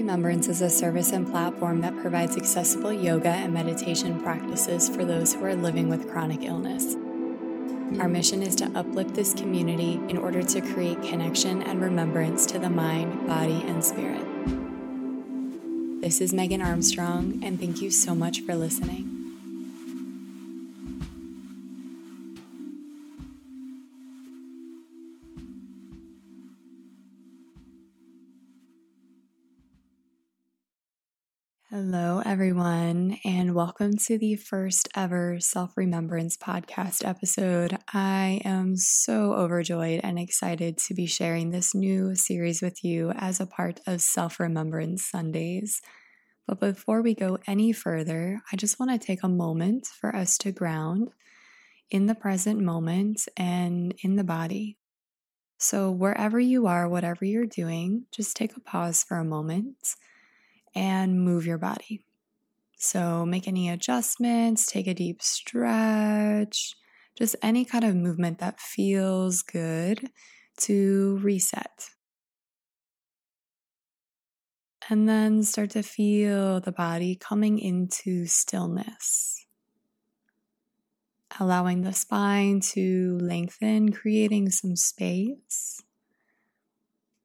Remembrance is a service and platform that provides accessible yoga and meditation practices for those who are living with chronic illness. Our mission is to uplift this community in order to create connection and remembrance to the mind, body, and spirit. This is Megan Armstrong, and thank you so much for listening. Welcome to the first ever Self Remembrance podcast episode. I am so overjoyed and excited to be sharing this new series with you as a part of Self Remembrance Sundays. But before we go any further, I just want to take a moment for us to ground in the present moment and in the body. So, wherever you are, whatever you're doing, just take a pause for a moment and move your body. So, make any adjustments, take a deep stretch, just any kind of movement that feels good to reset. And then start to feel the body coming into stillness, allowing the spine to lengthen, creating some space.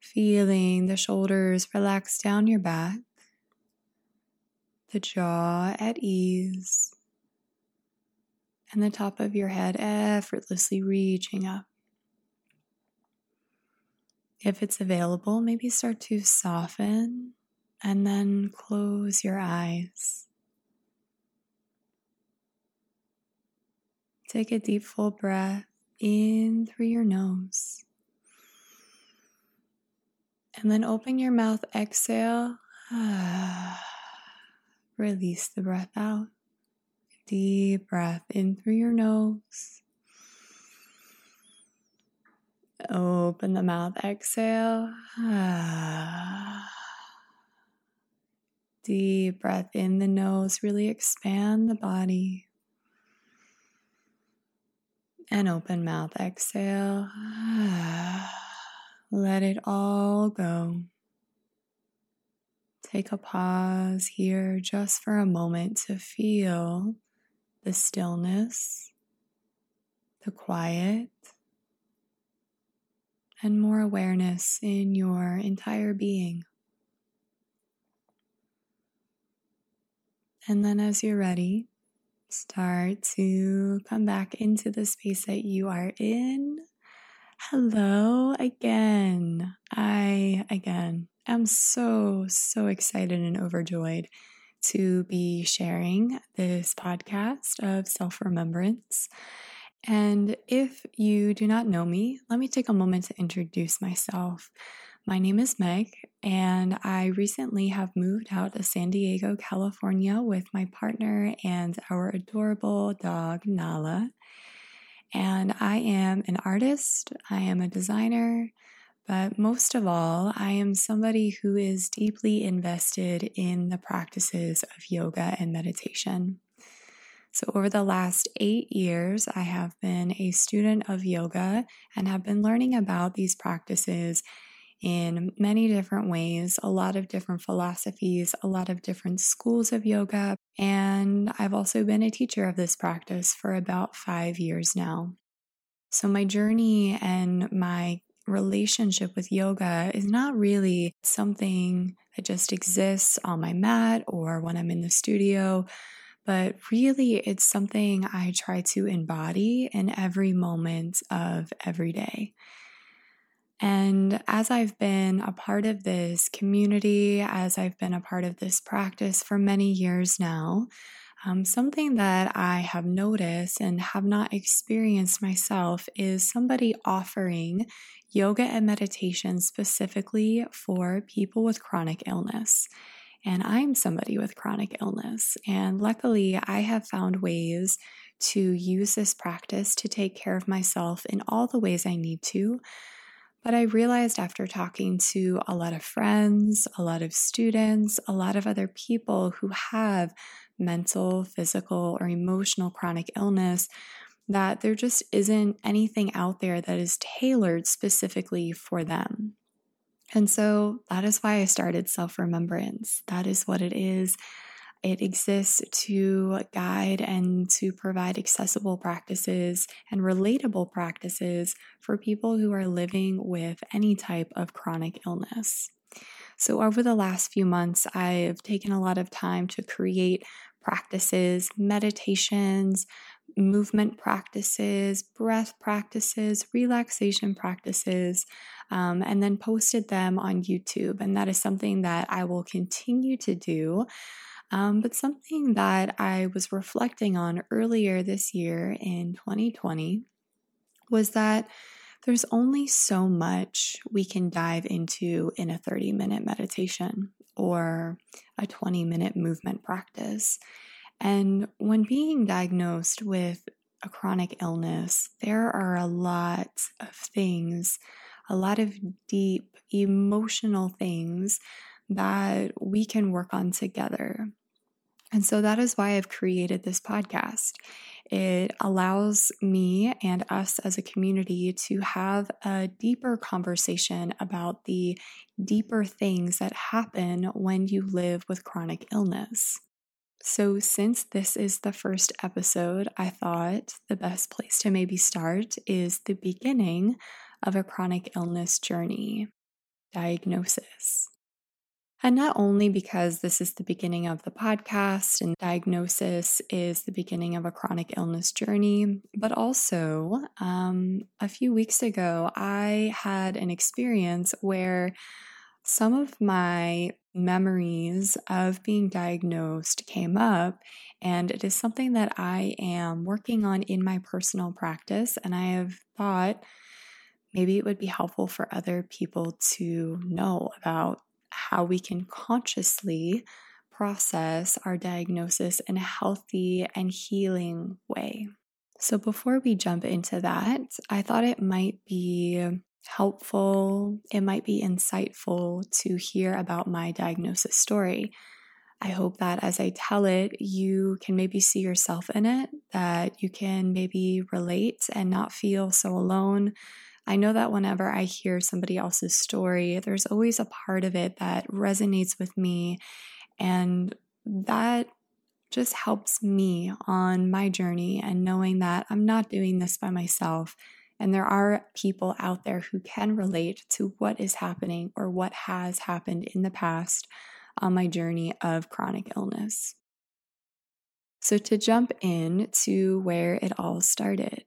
Feeling the shoulders relax down your back the jaw at ease, and the top of your head effortlessly reaching up. If it's available, maybe start to soften and then close your eyes. Take a deep, full breath in through your nose. And then open your mouth, exhale. Release the breath out. Deep breath in through your nose. Open the mouth, exhale. Deep breath in the nose, really expand the body. And open mouth, exhale. Let it all go. Take a pause here just for a moment to feel the stillness, the quiet, and more awareness in your entire being. And then, as you're ready, start to come back into the space that you are in. Hello again. I, again, am so, so excited and overjoyed to be sharing this podcast of self remembrance. And if you do not know me, let me take a moment to introduce myself. My name is Meg, and I recently have moved out to San Diego, California with my partner and our adorable dog, Nala. And I am an artist, I am a designer, but most of all, I am somebody who is deeply invested in the practices of yoga and meditation. So, over the last eight years, I have been a student of yoga and have been learning about these practices in many different ways, a lot of different philosophies, a lot of different schools of yoga. And I've also been a teacher of this practice for about five years now. So, my journey and my relationship with yoga is not really something that just exists on my mat or when I'm in the studio, but really it's something I try to embody in every moment of every day. And as I've been a part of this community, as I've been a part of this practice for many years now, um, something that I have noticed and have not experienced myself is somebody offering yoga and meditation specifically for people with chronic illness. And I'm somebody with chronic illness. And luckily, I have found ways to use this practice to take care of myself in all the ways I need to. But I realized after talking to a lot of friends, a lot of students, a lot of other people who have mental, physical, or emotional chronic illness that there just isn't anything out there that is tailored specifically for them. And so that is why I started self remembrance. That is what it is. It exists to guide and to provide accessible practices and relatable practices for people who are living with any type of chronic illness. So, over the last few months, I've taken a lot of time to create practices, meditations, movement practices, breath practices, relaxation practices, um, and then posted them on YouTube. And that is something that I will continue to do. Um, but something that I was reflecting on earlier this year in 2020 was that there's only so much we can dive into in a 30 minute meditation or a 20 minute movement practice. And when being diagnosed with a chronic illness, there are a lot of things, a lot of deep emotional things that we can work on together. And so that is why I've created this podcast. It allows me and us as a community to have a deeper conversation about the deeper things that happen when you live with chronic illness. So, since this is the first episode, I thought the best place to maybe start is the beginning of a chronic illness journey diagnosis. And not only because this is the beginning of the podcast and diagnosis is the beginning of a chronic illness journey, but also um, a few weeks ago, I had an experience where some of my memories of being diagnosed came up, and it is something that I am working on in my personal practice. And I have thought maybe it would be helpful for other people to know about how we can consciously process our diagnosis in a healthy and healing way. So, before we jump into that, I thought it might be helpful, it might be insightful to hear about my diagnosis story. I hope that as I tell it, you can maybe see yourself in it, that you can maybe relate and not feel so alone, I know that whenever I hear somebody else's story, there's always a part of it that resonates with me. And that just helps me on my journey and knowing that I'm not doing this by myself. And there are people out there who can relate to what is happening or what has happened in the past on my journey of chronic illness. So, to jump in to where it all started.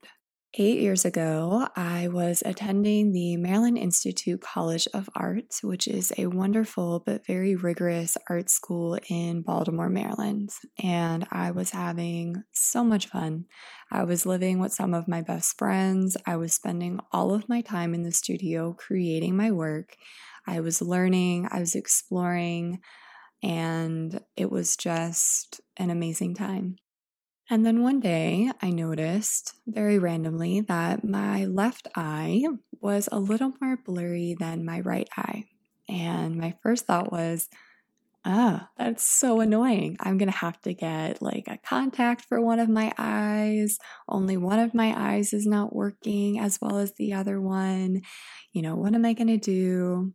Eight years ago, I was attending the Maryland Institute College of Art, which is a wonderful but very rigorous art school in Baltimore, Maryland. And I was having so much fun. I was living with some of my best friends. I was spending all of my time in the studio creating my work. I was learning, I was exploring, and it was just an amazing time. And then one day I noticed very randomly that my left eye was a little more blurry than my right eye. And my first thought was, oh, that's so annoying. I'm going to have to get like a contact for one of my eyes. Only one of my eyes is not working as well as the other one. You know, what am I going to do?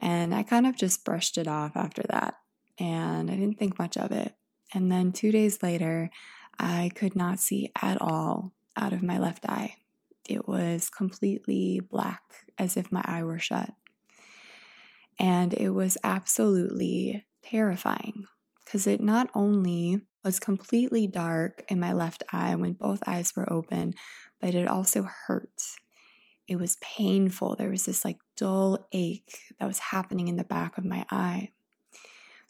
And I kind of just brushed it off after that. And I didn't think much of it. And then two days later, I could not see at all out of my left eye. It was completely black, as if my eye were shut. And it was absolutely terrifying because it not only was completely dark in my left eye when both eyes were open, but it also hurt. It was painful. There was this like dull ache that was happening in the back of my eye.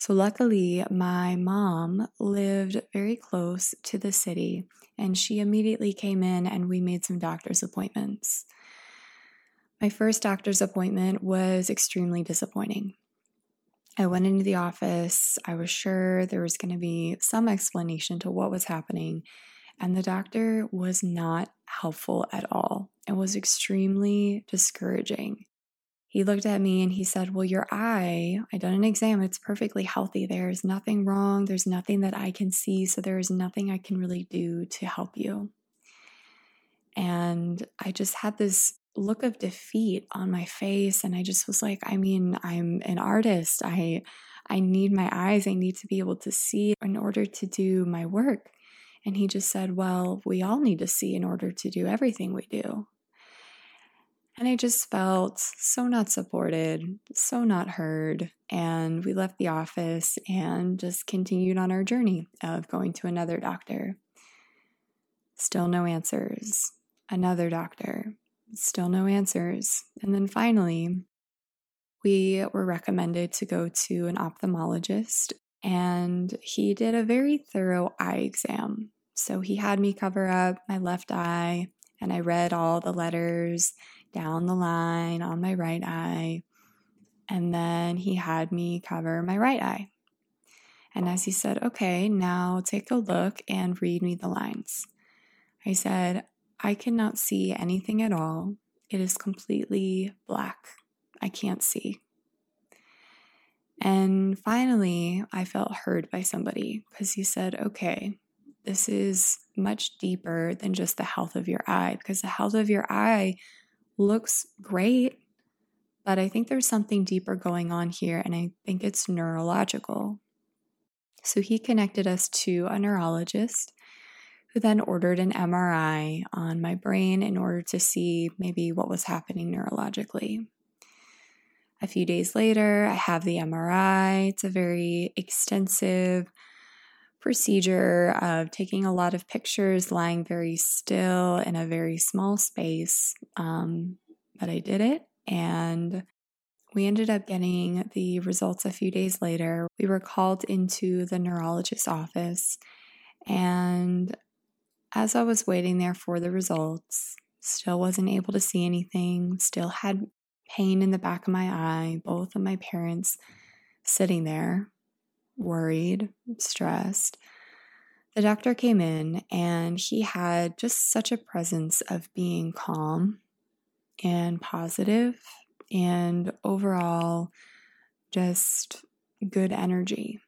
So, luckily, my mom lived very close to the city, and she immediately came in and we made some doctor's appointments. My first doctor's appointment was extremely disappointing. I went into the office. I was sure there was going to be some explanation to what was happening, and the doctor was not helpful at all It was extremely discouraging. He looked at me and he said, Well, your eye, I done an exam. It's perfectly healthy. There's nothing wrong. There's nothing that I can see. So there is nothing I can really do to help you. And I just had this look of defeat on my face and I just was like, I mean, I'm an artist. I I need my eyes. I need to be able to see in order to do my work. And he just said, Well, we all need to see in order to do everything we do. And I just felt so not supported, so not heard. And we left the office and just continued on our journey of going to another doctor. Still no answers. Another doctor. Still no answers. And then finally, we were recommended to go to an ophthalmologist, and he did a very thorough eye exam. So he had me cover up my left eye, and I read all the letters down the line on my right eye. And then he had me cover my right eye. And as he said, okay, now take a look and read me the lines. I said, I cannot see anything at all. It is completely black. I can't see. And finally, I felt heard by somebody because he said, okay, this is much deeper than just the health of your eye because the health of your eye looks great, but I think there's something deeper going on here, and I think it's neurological. So he connected us to a neurologist who then ordered an MRI on my brain in order to see maybe what was happening neurologically. A few days later, I have the MRI. It's a very extensive procedure of taking a lot of pictures, lying very still in a very small space. Um, but I did it, and we ended up getting the results a few days later. We were called into the neurologist's office, and as I was waiting there for the results, still wasn't able to see anything, still had pain in the back of my eye, both of my parents sitting there worried, stressed. The doctor came in and he had just such a presence of being calm and positive and overall just good energy.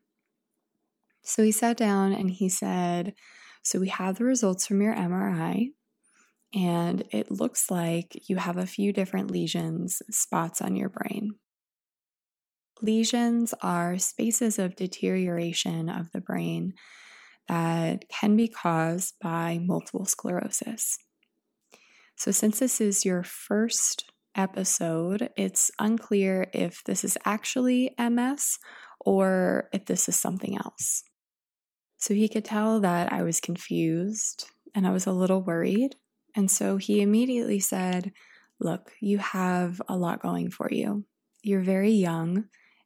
So he sat down and he said, So we have the results from your MRI, and it looks like you have a few different lesions, spots on your brain. Lesions are spaces of deterioration of the brain that can be caused by multiple sclerosis. So, since this is your first episode, it's unclear if this is actually MS or if this is something else. So, he could tell that I was confused and I was a little worried. And so, he immediately said, Look, you have a lot going for you. You're very young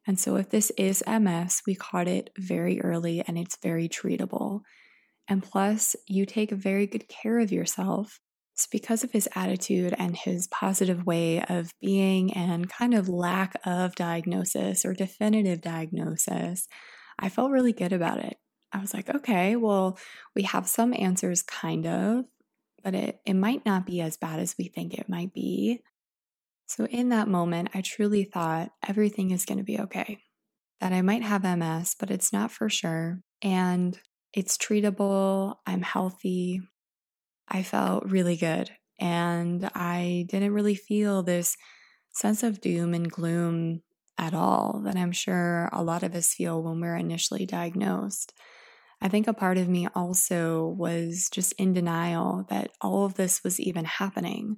and so, if this is MS, we caught it very early and it's very treatable. And plus, you take very good care of yourself. It's because of his attitude and his positive way of being and kind of lack of diagnosis or definitive diagnosis. I felt really good about it. I was like, okay, well, we have some answers, kind of, but it, it might not be as bad as we think it might be. So, in that moment, I truly thought everything is going to be okay. That I might have MS, but it's not for sure. And it's treatable. I'm healthy. I felt really good. And I didn't really feel this sense of doom and gloom at all that I'm sure a lot of us feel when we're initially diagnosed. I think a part of me also was just in denial that all of this was even happening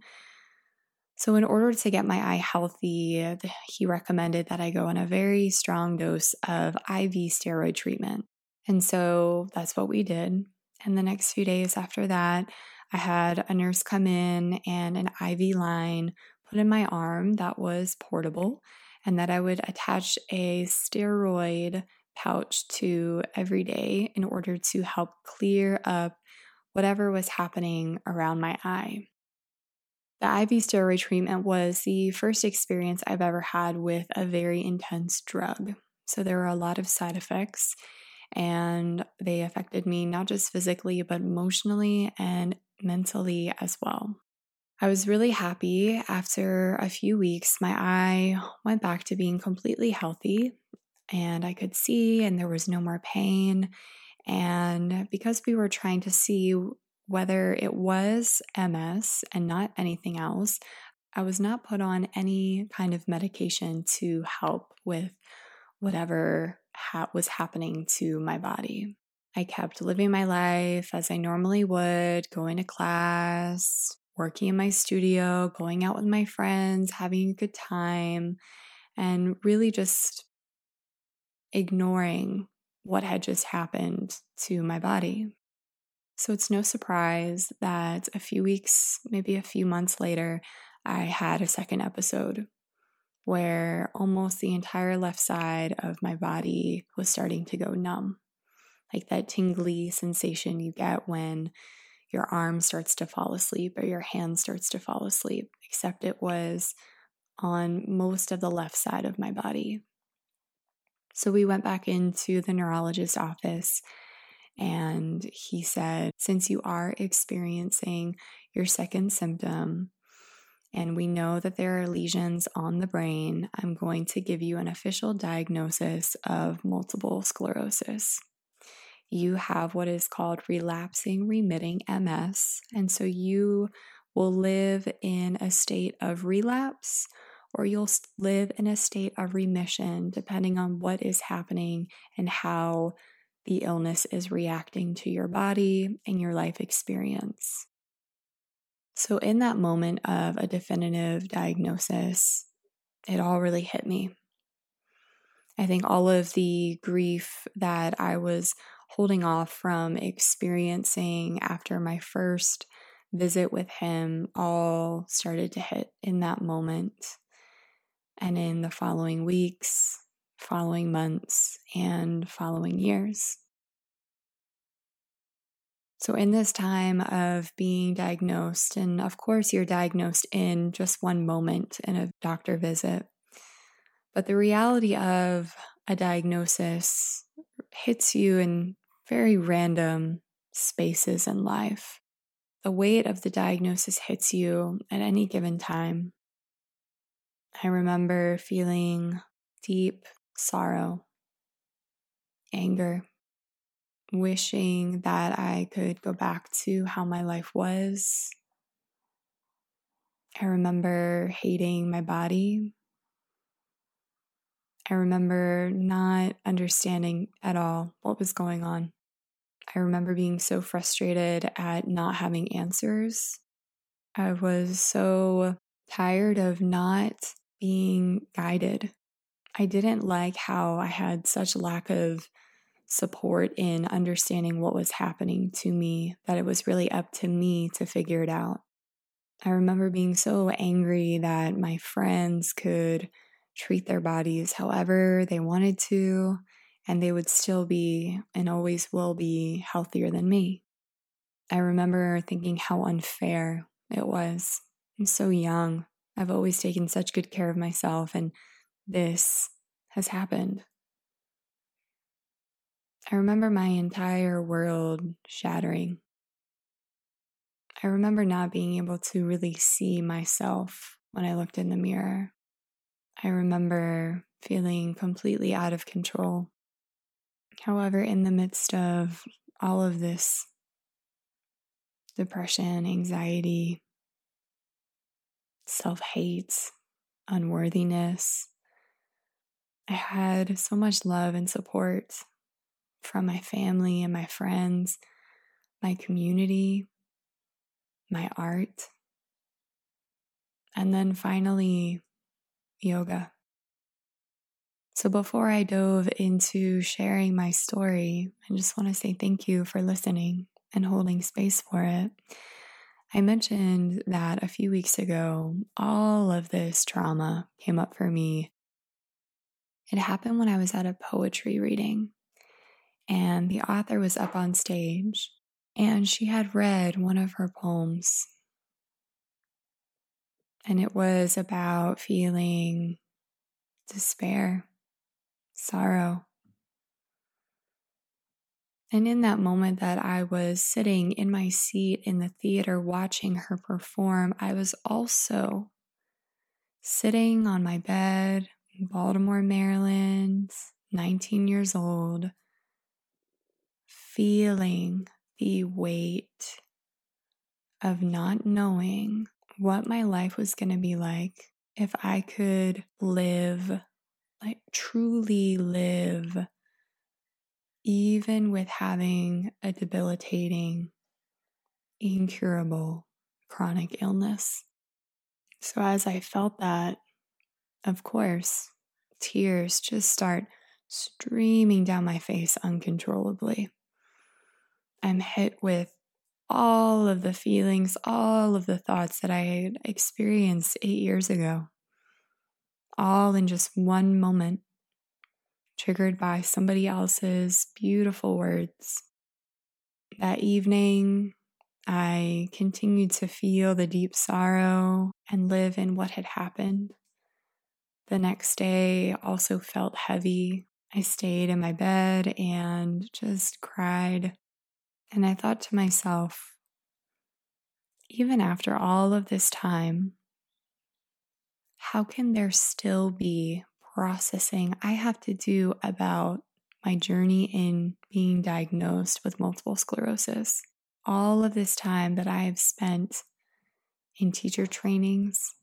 so, in order to get my eye healthy, he recommended that I go on a very strong dose of IV steroid treatment. And so that's what we did. And the next few days after that, I had a nurse come in and an IV line put in my arm that was portable and that I would attach a steroid pouch to every day in order to help clear up whatever was happening around my eye. The IV steroid treatment was the first experience I've ever had with a very intense drug. So there were a lot of side effects, and they affected me not just physically, but emotionally and mentally as well. I was really happy after a few weeks. My eye went back to being completely healthy, and I could see, and there was no more pain. And because we were trying to see whether it was MS and not anything else, I was not put on any kind of medication to help with whatever ha- was happening to my body. I kept living my life as I normally would, going to class, working in my studio, going out with my friends, having a good time, and really just ignoring what had just happened to my body. So it's no surprise that a few weeks, maybe a few months later, I had a second episode where almost the entire left side of my body was starting to go numb. Like that tingly sensation you get when your arm starts to fall asleep or your hand starts to fall asleep, except it was on most of the left side of my body. So we went back into the neurologist's office and he said, Since you are experiencing your second symptom, and we know that there are lesions on the brain, I'm going to give you an official diagnosis of multiple sclerosis. You have what is called relapsing remitting MS, and so you will live in a state of relapse or you'll live in a state of remission depending on what is happening and how the illness is reacting to your body and your life experience. So, in that moment of a definitive diagnosis, it all really hit me. I think all of the grief that I was holding off from experiencing after my first visit with him all started to hit in that moment and in the following weeks, following months, and following years. So, in this time of being diagnosed, and of course, you're diagnosed in just one moment in a doctor visit, but the reality of a diagnosis hits you in very random spaces in life. The weight of the diagnosis hits you at any given time. I remember feeling deep sorrow, anger, wishing that I could go back to how my life was. I remember hating my body. I remember not understanding at all what was going on. I remember being so frustrated at not having answers. I was so tired of not being guided. I didn't like how I had such lack of support in understanding what was happening to me, that it was really up to me to figure it out. I remember being so angry that my friends could treat their bodies however they wanted to, and they would still be and always will be healthier than me. I remember thinking how unfair it was. I'm so young. I've always taken such good care of myself, and this has happened. I remember my entire world shattering. I remember not being able to really see myself when I looked in the mirror. I remember feeling completely out of control. However, in the midst of all of this depression, anxiety, self hate, unworthiness, I had so much love and support from my family and my friends, my community, my art, and then finally, yoga. So, before I dove into sharing my story, I just want to say thank you for listening and holding space for it. I mentioned that a few weeks ago, all of this trauma came up for me. It happened when I was at a poetry reading and the author was up on stage and she had read one of her poems. And it was about feeling despair, sorrow. And in that moment that I was sitting in my seat in the theater watching her perform, I was also sitting on my bed Baltimore, Maryland, 19 years old, feeling the weight of not knowing what my life was going to be like if I could live, like truly live, even with having a debilitating, incurable chronic illness. So, as I felt that, of course, tears just start streaming down my face uncontrollably. I'm hit with all of the feelings, all of the thoughts that I had experienced eight years ago, all in just one moment, triggered by somebody else's beautiful words. That evening, I continued to feel the deep sorrow and live in what had happened. The next day also felt heavy. I stayed in my bed and just cried and I thought to myself, even after all of this time, how can there still be processing I have to do about my journey in being diagnosed with multiple sclerosis? All of this time that I have spent in teacher trainings,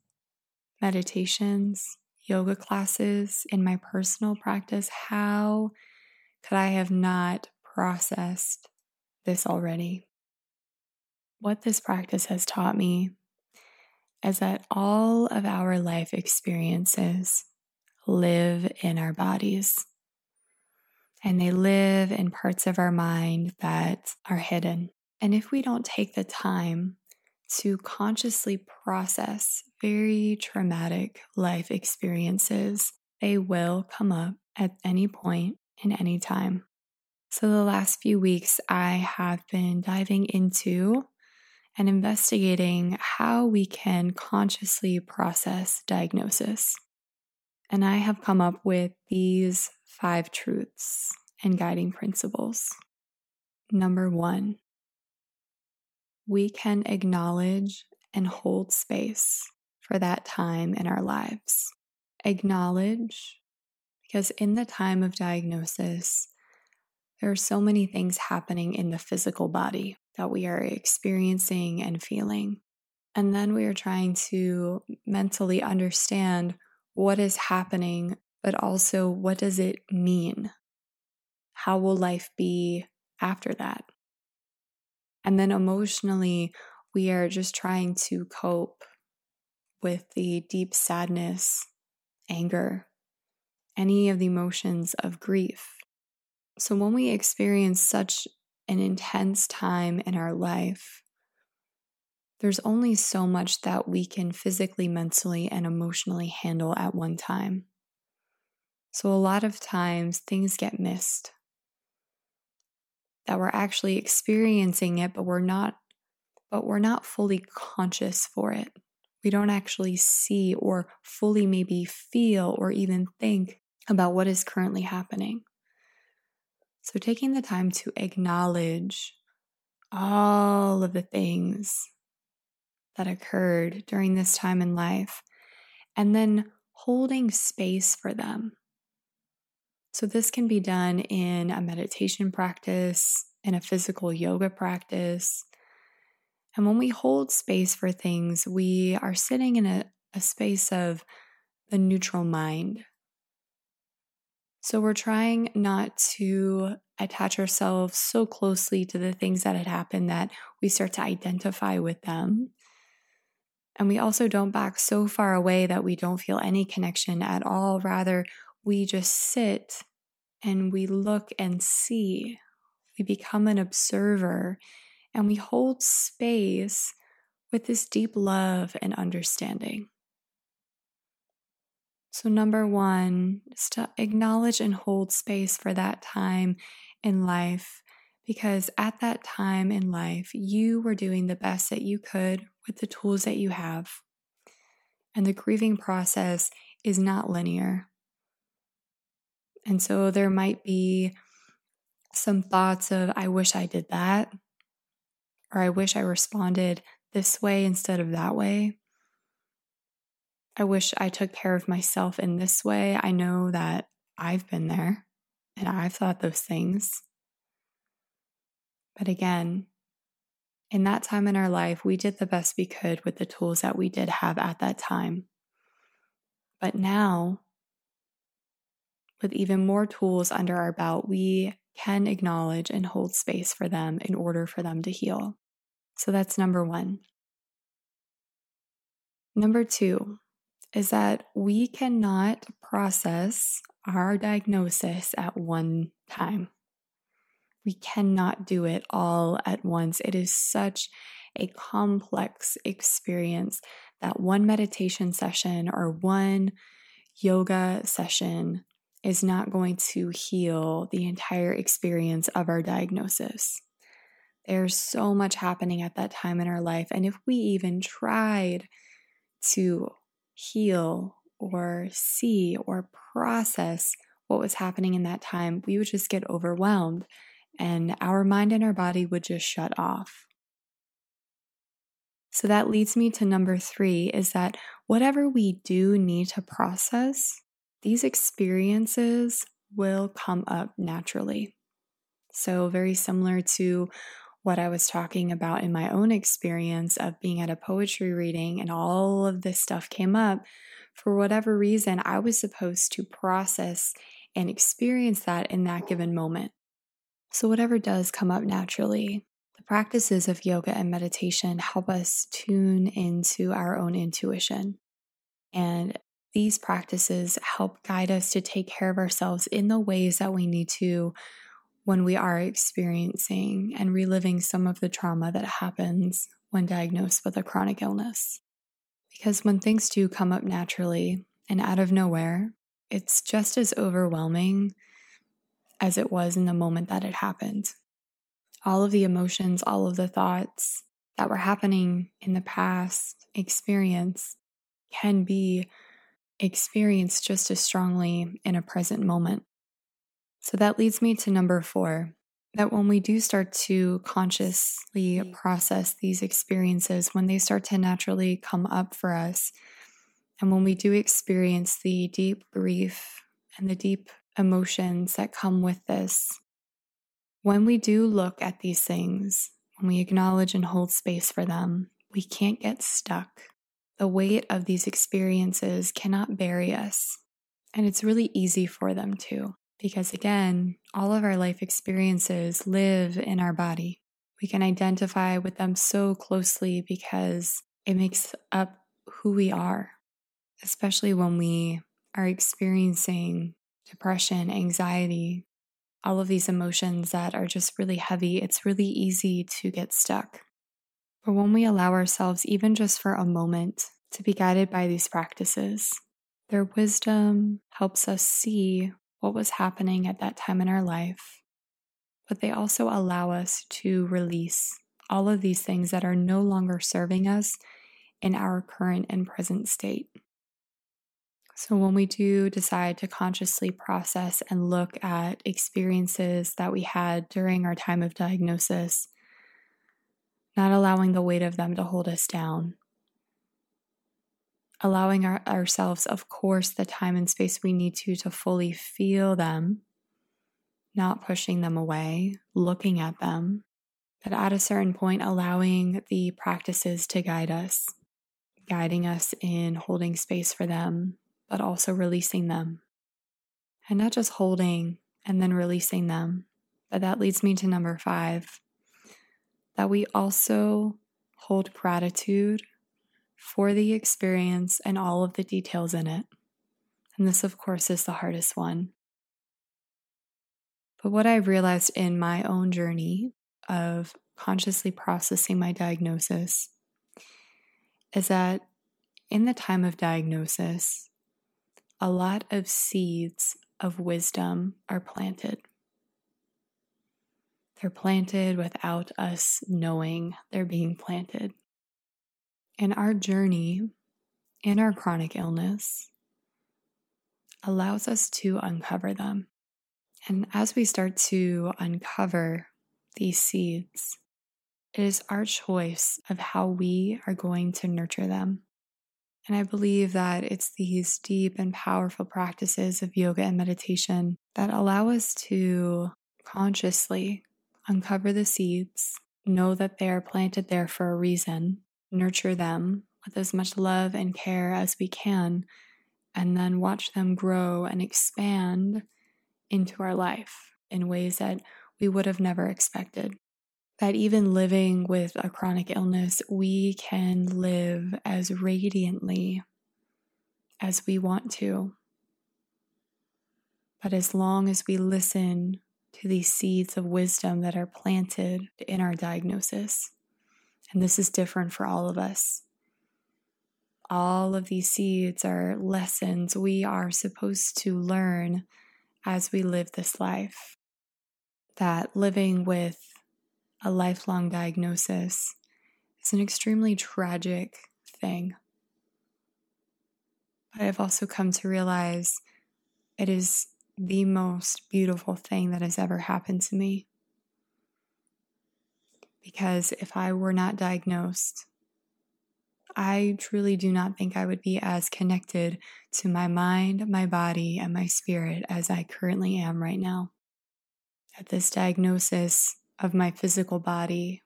meditations, yoga classes, in my personal practice, how could I have not processed this already. What this practice has taught me is that all of our life experiences live in our bodies. And they live in parts of our mind that are hidden. And if we don't take the time to consciously process very traumatic life experiences, they will come up at any point in any time. So, the last few weeks, I have been diving into and investigating how we can consciously process diagnosis. And I have come up with these five truths and guiding principles. Number one, we can acknowledge and hold space for that time in our lives. Acknowledge, because in the time of diagnosis, there are so many things happening in the physical body that we are experiencing and feeling. And then we are trying to mentally understand what is happening, but also what does it mean? How will life be after that? And then emotionally, we are just trying to cope with the deep sadness, anger, any of the emotions of grief so, when we experience such an intense time in our life, there's only so much that we can physically, mentally, and emotionally handle at one time. So, a lot of times things get missed. That we're actually experiencing it, but we're not but we're not fully conscious for it. We don't actually see or fully maybe feel or even think about what is currently happening. So, taking the time to acknowledge all of the things that occurred during this time in life and then holding space for them. So, this can be done in a meditation practice, in a physical yoga practice. And when we hold space for things, we are sitting in a, a space of the neutral mind, so we're trying not to attach ourselves so closely to the things that had happened that we start to identify with them. And we also don't back so far away that we don't feel any connection at all. Rather, we just sit and we look and see. We become an observer and we hold space with this deep love and understanding. So, number one, is to acknowledge and hold space for that time in life because at that time in life, you were doing the best that you could with the tools that you have. And the grieving process is not linear. And so there might be some thoughts of, I wish I did that, or I wish I responded this way instead of that way. I wish I took care of myself in this way. I know that I've been there and I've thought those things. But again, in that time in our life, we did the best we could with the tools that we did have at that time. But now, with even more tools under our belt, we can acknowledge and hold space for them in order for them to heal. So that's number one. Number two is that we cannot process our diagnosis at one time. We cannot do it all at once. It is such a complex experience that one meditation session or one yoga session is not going to heal the entire experience of our diagnosis. There's so much happening at that time in our life. And if we even tried to heal or see or process what was happening in that time, we would just get overwhelmed and our mind and our body would just shut off. So that leads me to number three is that whatever we do need to process, these experiences will come up naturally. So, very similar to what I was talking about in my own experience of being at a poetry reading and all of this stuff came up, for whatever reason, I was supposed to process and experience that in that given moment. So, whatever does come up naturally, the practices of yoga and meditation help us tune into our own intuition. And these practices help guide us to take care of ourselves in the ways that we need to when we are experiencing and reliving some of the trauma that happens when diagnosed with a chronic illness. Because when things do come up naturally and out of nowhere, it's just as overwhelming as it was in the moment that it happened. All of the emotions, all of the thoughts that were happening in the past experience can be experienced just as strongly in a present moment. So that leads me to number four that when we do start to consciously process these experiences, when they start to naturally come up for us, and when we do experience the deep grief and the deep emotions that come with this, when we do look at these things, when we acknowledge and hold space for them, we can't get stuck. The weight of these experiences cannot bury us. And it's really easy for them to, because again, all of our life experiences live in our body. We can identify with them so closely because it makes up who we are, especially when we are experiencing depression, anxiety, all of these emotions that are just really heavy, it's really easy to get stuck. But when we allow ourselves, even just for a moment, to be guided by these practices, their wisdom helps us see what was happening at that time in our life, but they also allow us to release all of these things that are no longer serving us in our current and present state. So, when we do decide to consciously process and look at experiences that we had during our time of diagnosis, not allowing the weight of them to hold us down, allowing our, ourselves, of course, the time and space we need to to fully feel them, not pushing them away, looking at them, but at a certain point, allowing the practices to guide us, guiding us in holding space for them, but also releasing them. And not just holding and then releasing them, but that leads me to number five that we also hold gratitude for the experience and all of the details in it. And this, of course, is the hardest one. But what I've realized in my own journey of consciously processing my diagnosis is that in the time of diagnosis, a lot of seeds of wisdom are planted. They're planted without us knowing they're being planted. And our journey in our chronic illness allows us to uncover them. And as we start to uncover these seeds, it is our choice of how we are going to nurture them. And I believe that it's these deep and powerful practices of yoga and meditation that allow us to consciously uncover the seeds, know that they are planted there for a reason, nurture them with as much love and care as we can, and then watch them grow and expand into our life in ways that we would have never expected. That even living with a chronic illness, we can live as radiantly as we want to. But as long as we listen to these seeds of wisdom that are planted in our diagnosis, and this is different for all of us. All of these seeds are lessons we are supposed to learn as we live this life. That living with a lifelong diagnosis is an extremely tragic thing. But I've also come to realize it is the most beautiful thing that has ever happened to me. Because if I were not diagnosed, I truly do not think I would be as connected to my mind, my body, and my spirit as I currently am right now. That this diagnosis of my physical body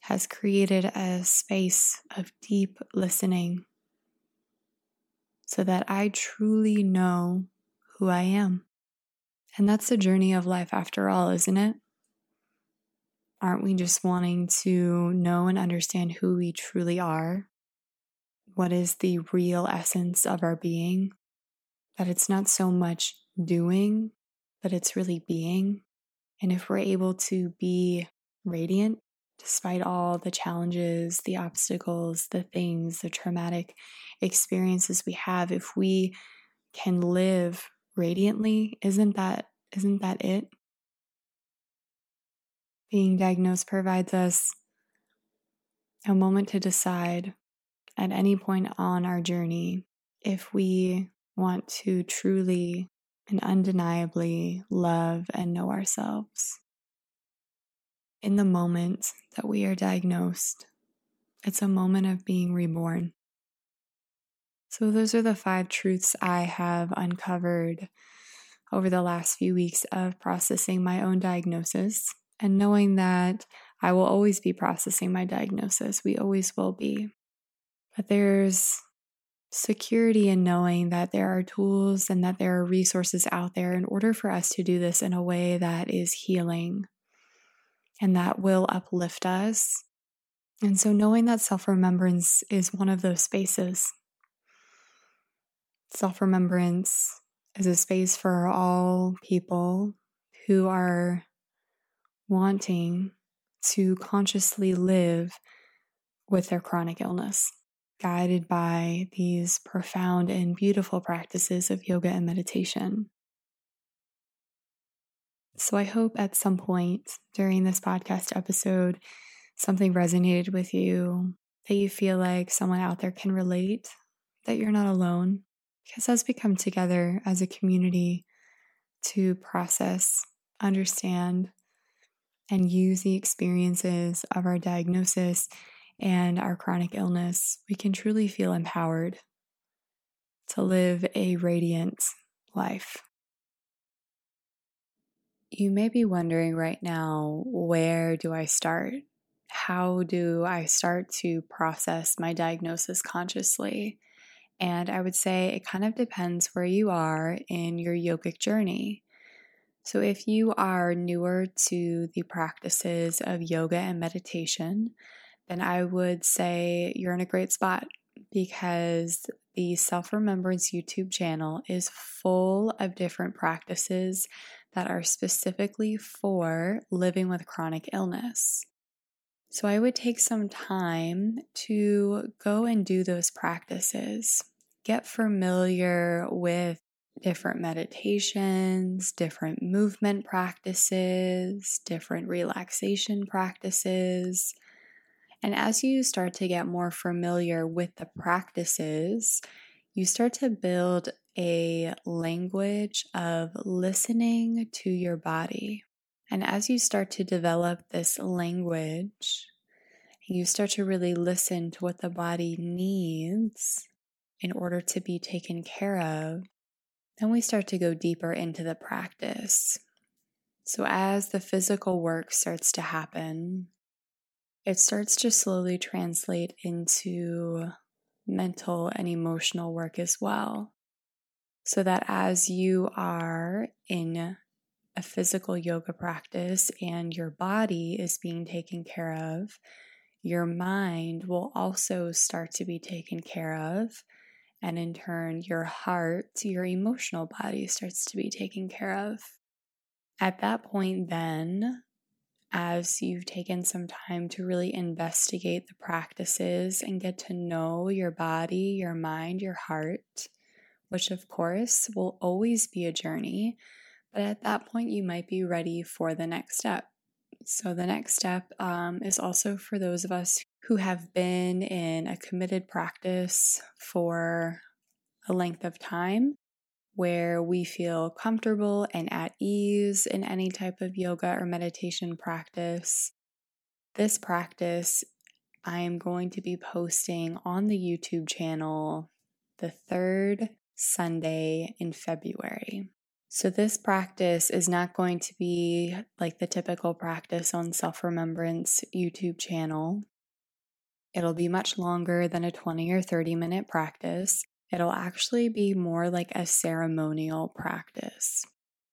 has created a space of deep listening so that I truly know who I am. And that's the journey of life after all, isn't it? Aren't we just wanting to know and understand who we truly are? What is the real essence of our being? That it's not so much doing, but it's really being. And if we're able to be radiant despite all the challenges, the obstacles, the things, the traumatic experiences we have, if we can live radiantly, isn't that isn't that it? Being diagnosed provides us a moment to decide at any point on our journey if we want to truly and undeniably love and know ourselves. In the moment that we are diagnosed, it's a moment of being reborn. So, those are the five truths I have uncovered over the last few weeks of processing my own diagnosis and knowing that I will always be processing my diagnosis. We always will be. But there's security in knowing that there are tools and that there are resources out there in order for us to do this in a way that is healing and that will uplift us. And so, knowing that self remembrance is one of those spaces Self remembrance is a space for all people who are wanting to consciously live with their chronic illness, guided by these profound and beautiful practices of yoga and meditation. So, I hope at some point during this podcast episode, something resonated with you, that you feel like someone out there can relate, that you're not alone, because as we come together as a community to process, understand, and use the experiences of our diagnosis and our chronic illness, we can truly feel empowered to live a radiant life. You may be wondering right now where do I start? How do I start to process my diagnosis consciously? And I would say it kind of depends where you are in your yogic journey. So, if you are newer to the practices of yoga and meditation, then I would say you're in a great spot because the Self Remembrance YouTube channel is full of different practices that are specifically for living with chronic illness. So I would take some time to go and do those practices. Get familiar with different meditations, different movement practices, different relaxation practices. And as you start to get more familiar with the practices, you start to build a language of listening to your body. And as you start to develop this language, you start to really listen to what the body needs in order to be taken care of, then we start to go deeper into the practice. So, as the physical work starts to happen, it starts to slowly translate into mental and emotional work as well. So that as you are in a physical yoga practice and your body is being taken care of, your mind will also start to be taken care of. And in turn, your heart, your emotional body starts to be taken care of. At that point, then, as you've taken some time to really investigate the practices and get to know your body, your mind, your heart, which of course will always be a journey, but at that point, you might be ready for the next step. So, the next step um, is also for those of us who have been in a committed practice for a length of time where we feel comfortable and at ease in any type of yoga or meditation practice. This practice I am going to be posting on the YouTube channel the third Sunday in February. So, this practice is not going to be like the typical practice on Self Remembrance YouTube channel. It'll be much longer than a 20 or 30 minute practice. It'll actually be more like a ceremonial practice.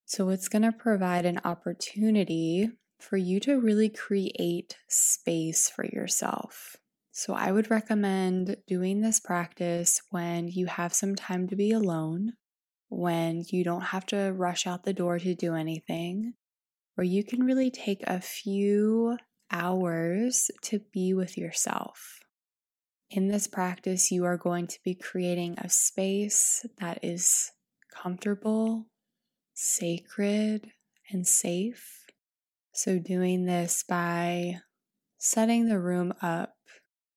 So, it's going to provide an opportunity for you to really create space for yourself. So, I would recommend doing this practice when you have some time to be alone when you don't have to rush out the door to do anything, where you can really take a few hours to be with yourself. In this practice, you are going to be creating a space that is comfortable, sacred, and safe. So, doing this by setting the room up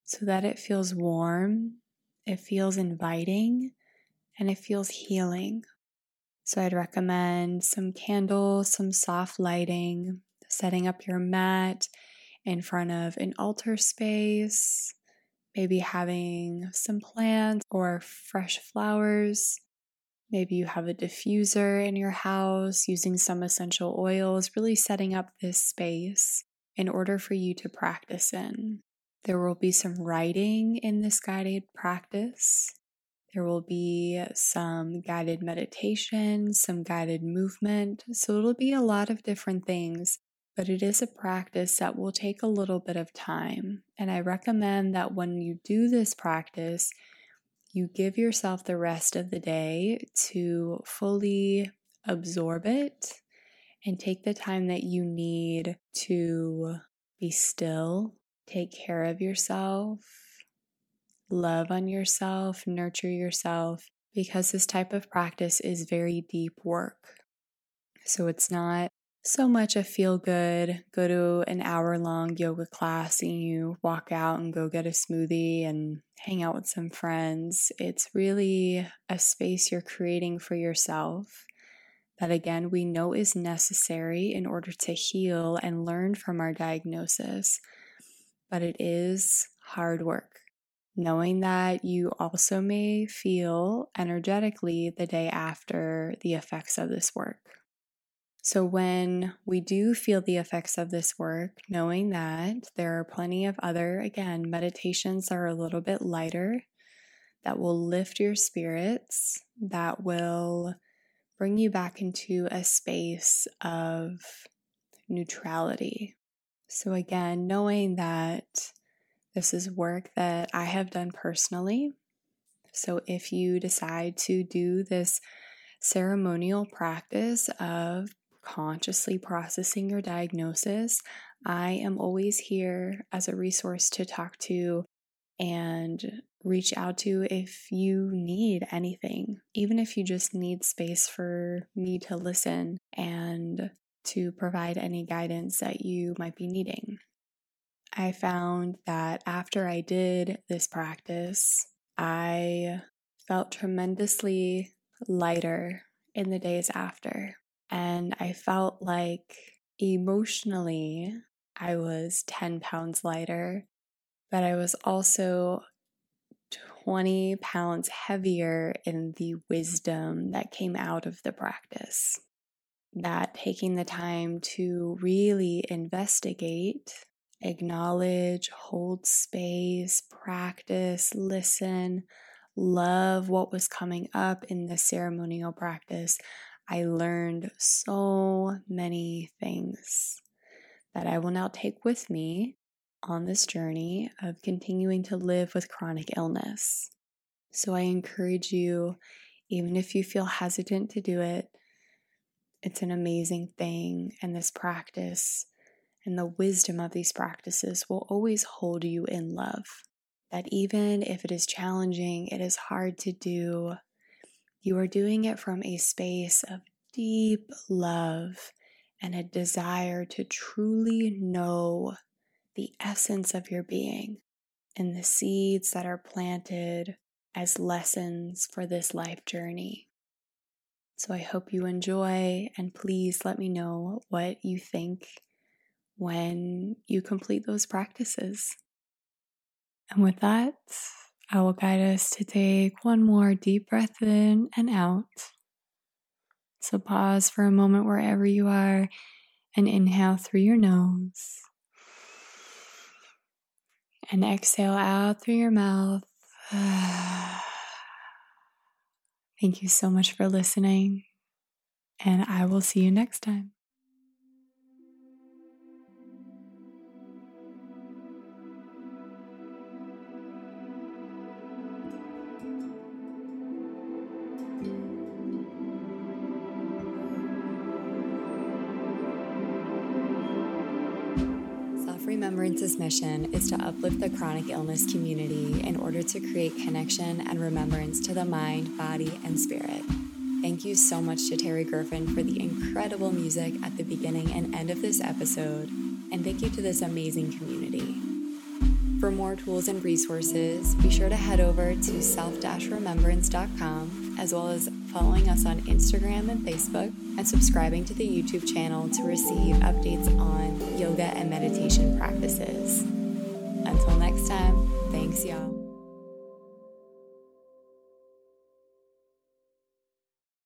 so that it feels warm, it feels inviting, and it feels healing. So I'd recommend some candles, some soft lighting, setting up your mat in front of an altar space, maybe having some plants or fresh flowers. Maybe you have a diffuser in your house using some essential oils, really setting up this space in order for you to practice in. There will be some writing in this guided practice. There will be some guided meditation, some guided movement. So it'll be a lot of different things, but it is a practice that will take a little bit of time. And I recommend that when you do this practice, you give yourself the rest of the day to fully absorb it and take the time that you need to be still, take care of yourself love on yourself, nurture yourself, because this type of practice is very deep work. So it's not so much a feel good, go to an hour long yoga class and you walk out and go get a smoothie and hang out with some friends. It's really a space you're creating for yourself that, again, we know is necessary in order to heal and learn from our diagnosis. But it is hard work knowing that you also may feel energetically the day after the effects of this work. So, when we do feel the effects of this work, knowing that there are plenty of other, again, meditations that are a little bit lighter, that will lift your spirits, that will bring you back into a space of neutrality. So, again, knowing that this is work that I have done personally. So if you decide to do this ceremonial practice of consciously processing your diagnosis, I am always here as a resource to talk to and reach out to if you need anything, even if you just need space for me to listen and to provide any guidance that you might be needing. I found that after I did this practice, I felt tremendously lighter in the days after. And I felt like emotionally, I was 10 pounds lighter, but I was also 20 pounds heavier in the wisdom that came out of the practice. that taking the time to really investigate, acknowledge, hold space, practice, listen, love what was coming up in the ceremonial practice, I learned so many things that I will now take with me on this journey of continuing to live with chronic illness. So I encourage you, even if you feel hesitant to do it, it's an amazing thing. And this practice and the wisdom of these practices will always hold you in love. That even if it is challenging, it is hard to do, you are doing it from a space of deep love and a desire to truly know the essence of your being and the seeds that are planted as lessons for this life journey. So I hope you enjoy, and please let me know what you think when you complete those practices. And with that, I will guide us to take one more deep breath in and out. So pause for a moment wherever you are and inhale through your nose. And exhale out through your mouth. Thank you so much for listening, and I will see you next time. Remembrance's mission is to uplift the chronic illness community in order to create connection and remembrance to the mind, body, and spirit. Thank you so much to Terry Griffin for the incredible music at the beginning and end of this episode, and thank you to this amazing community. For more tools and resources, be sure to head over to self-remembrance.com as well as following us on Instagram and Facebook and subscribing to the YouTube channel to receive updates on yoga and meditation practices. Until next time, thanks y'all.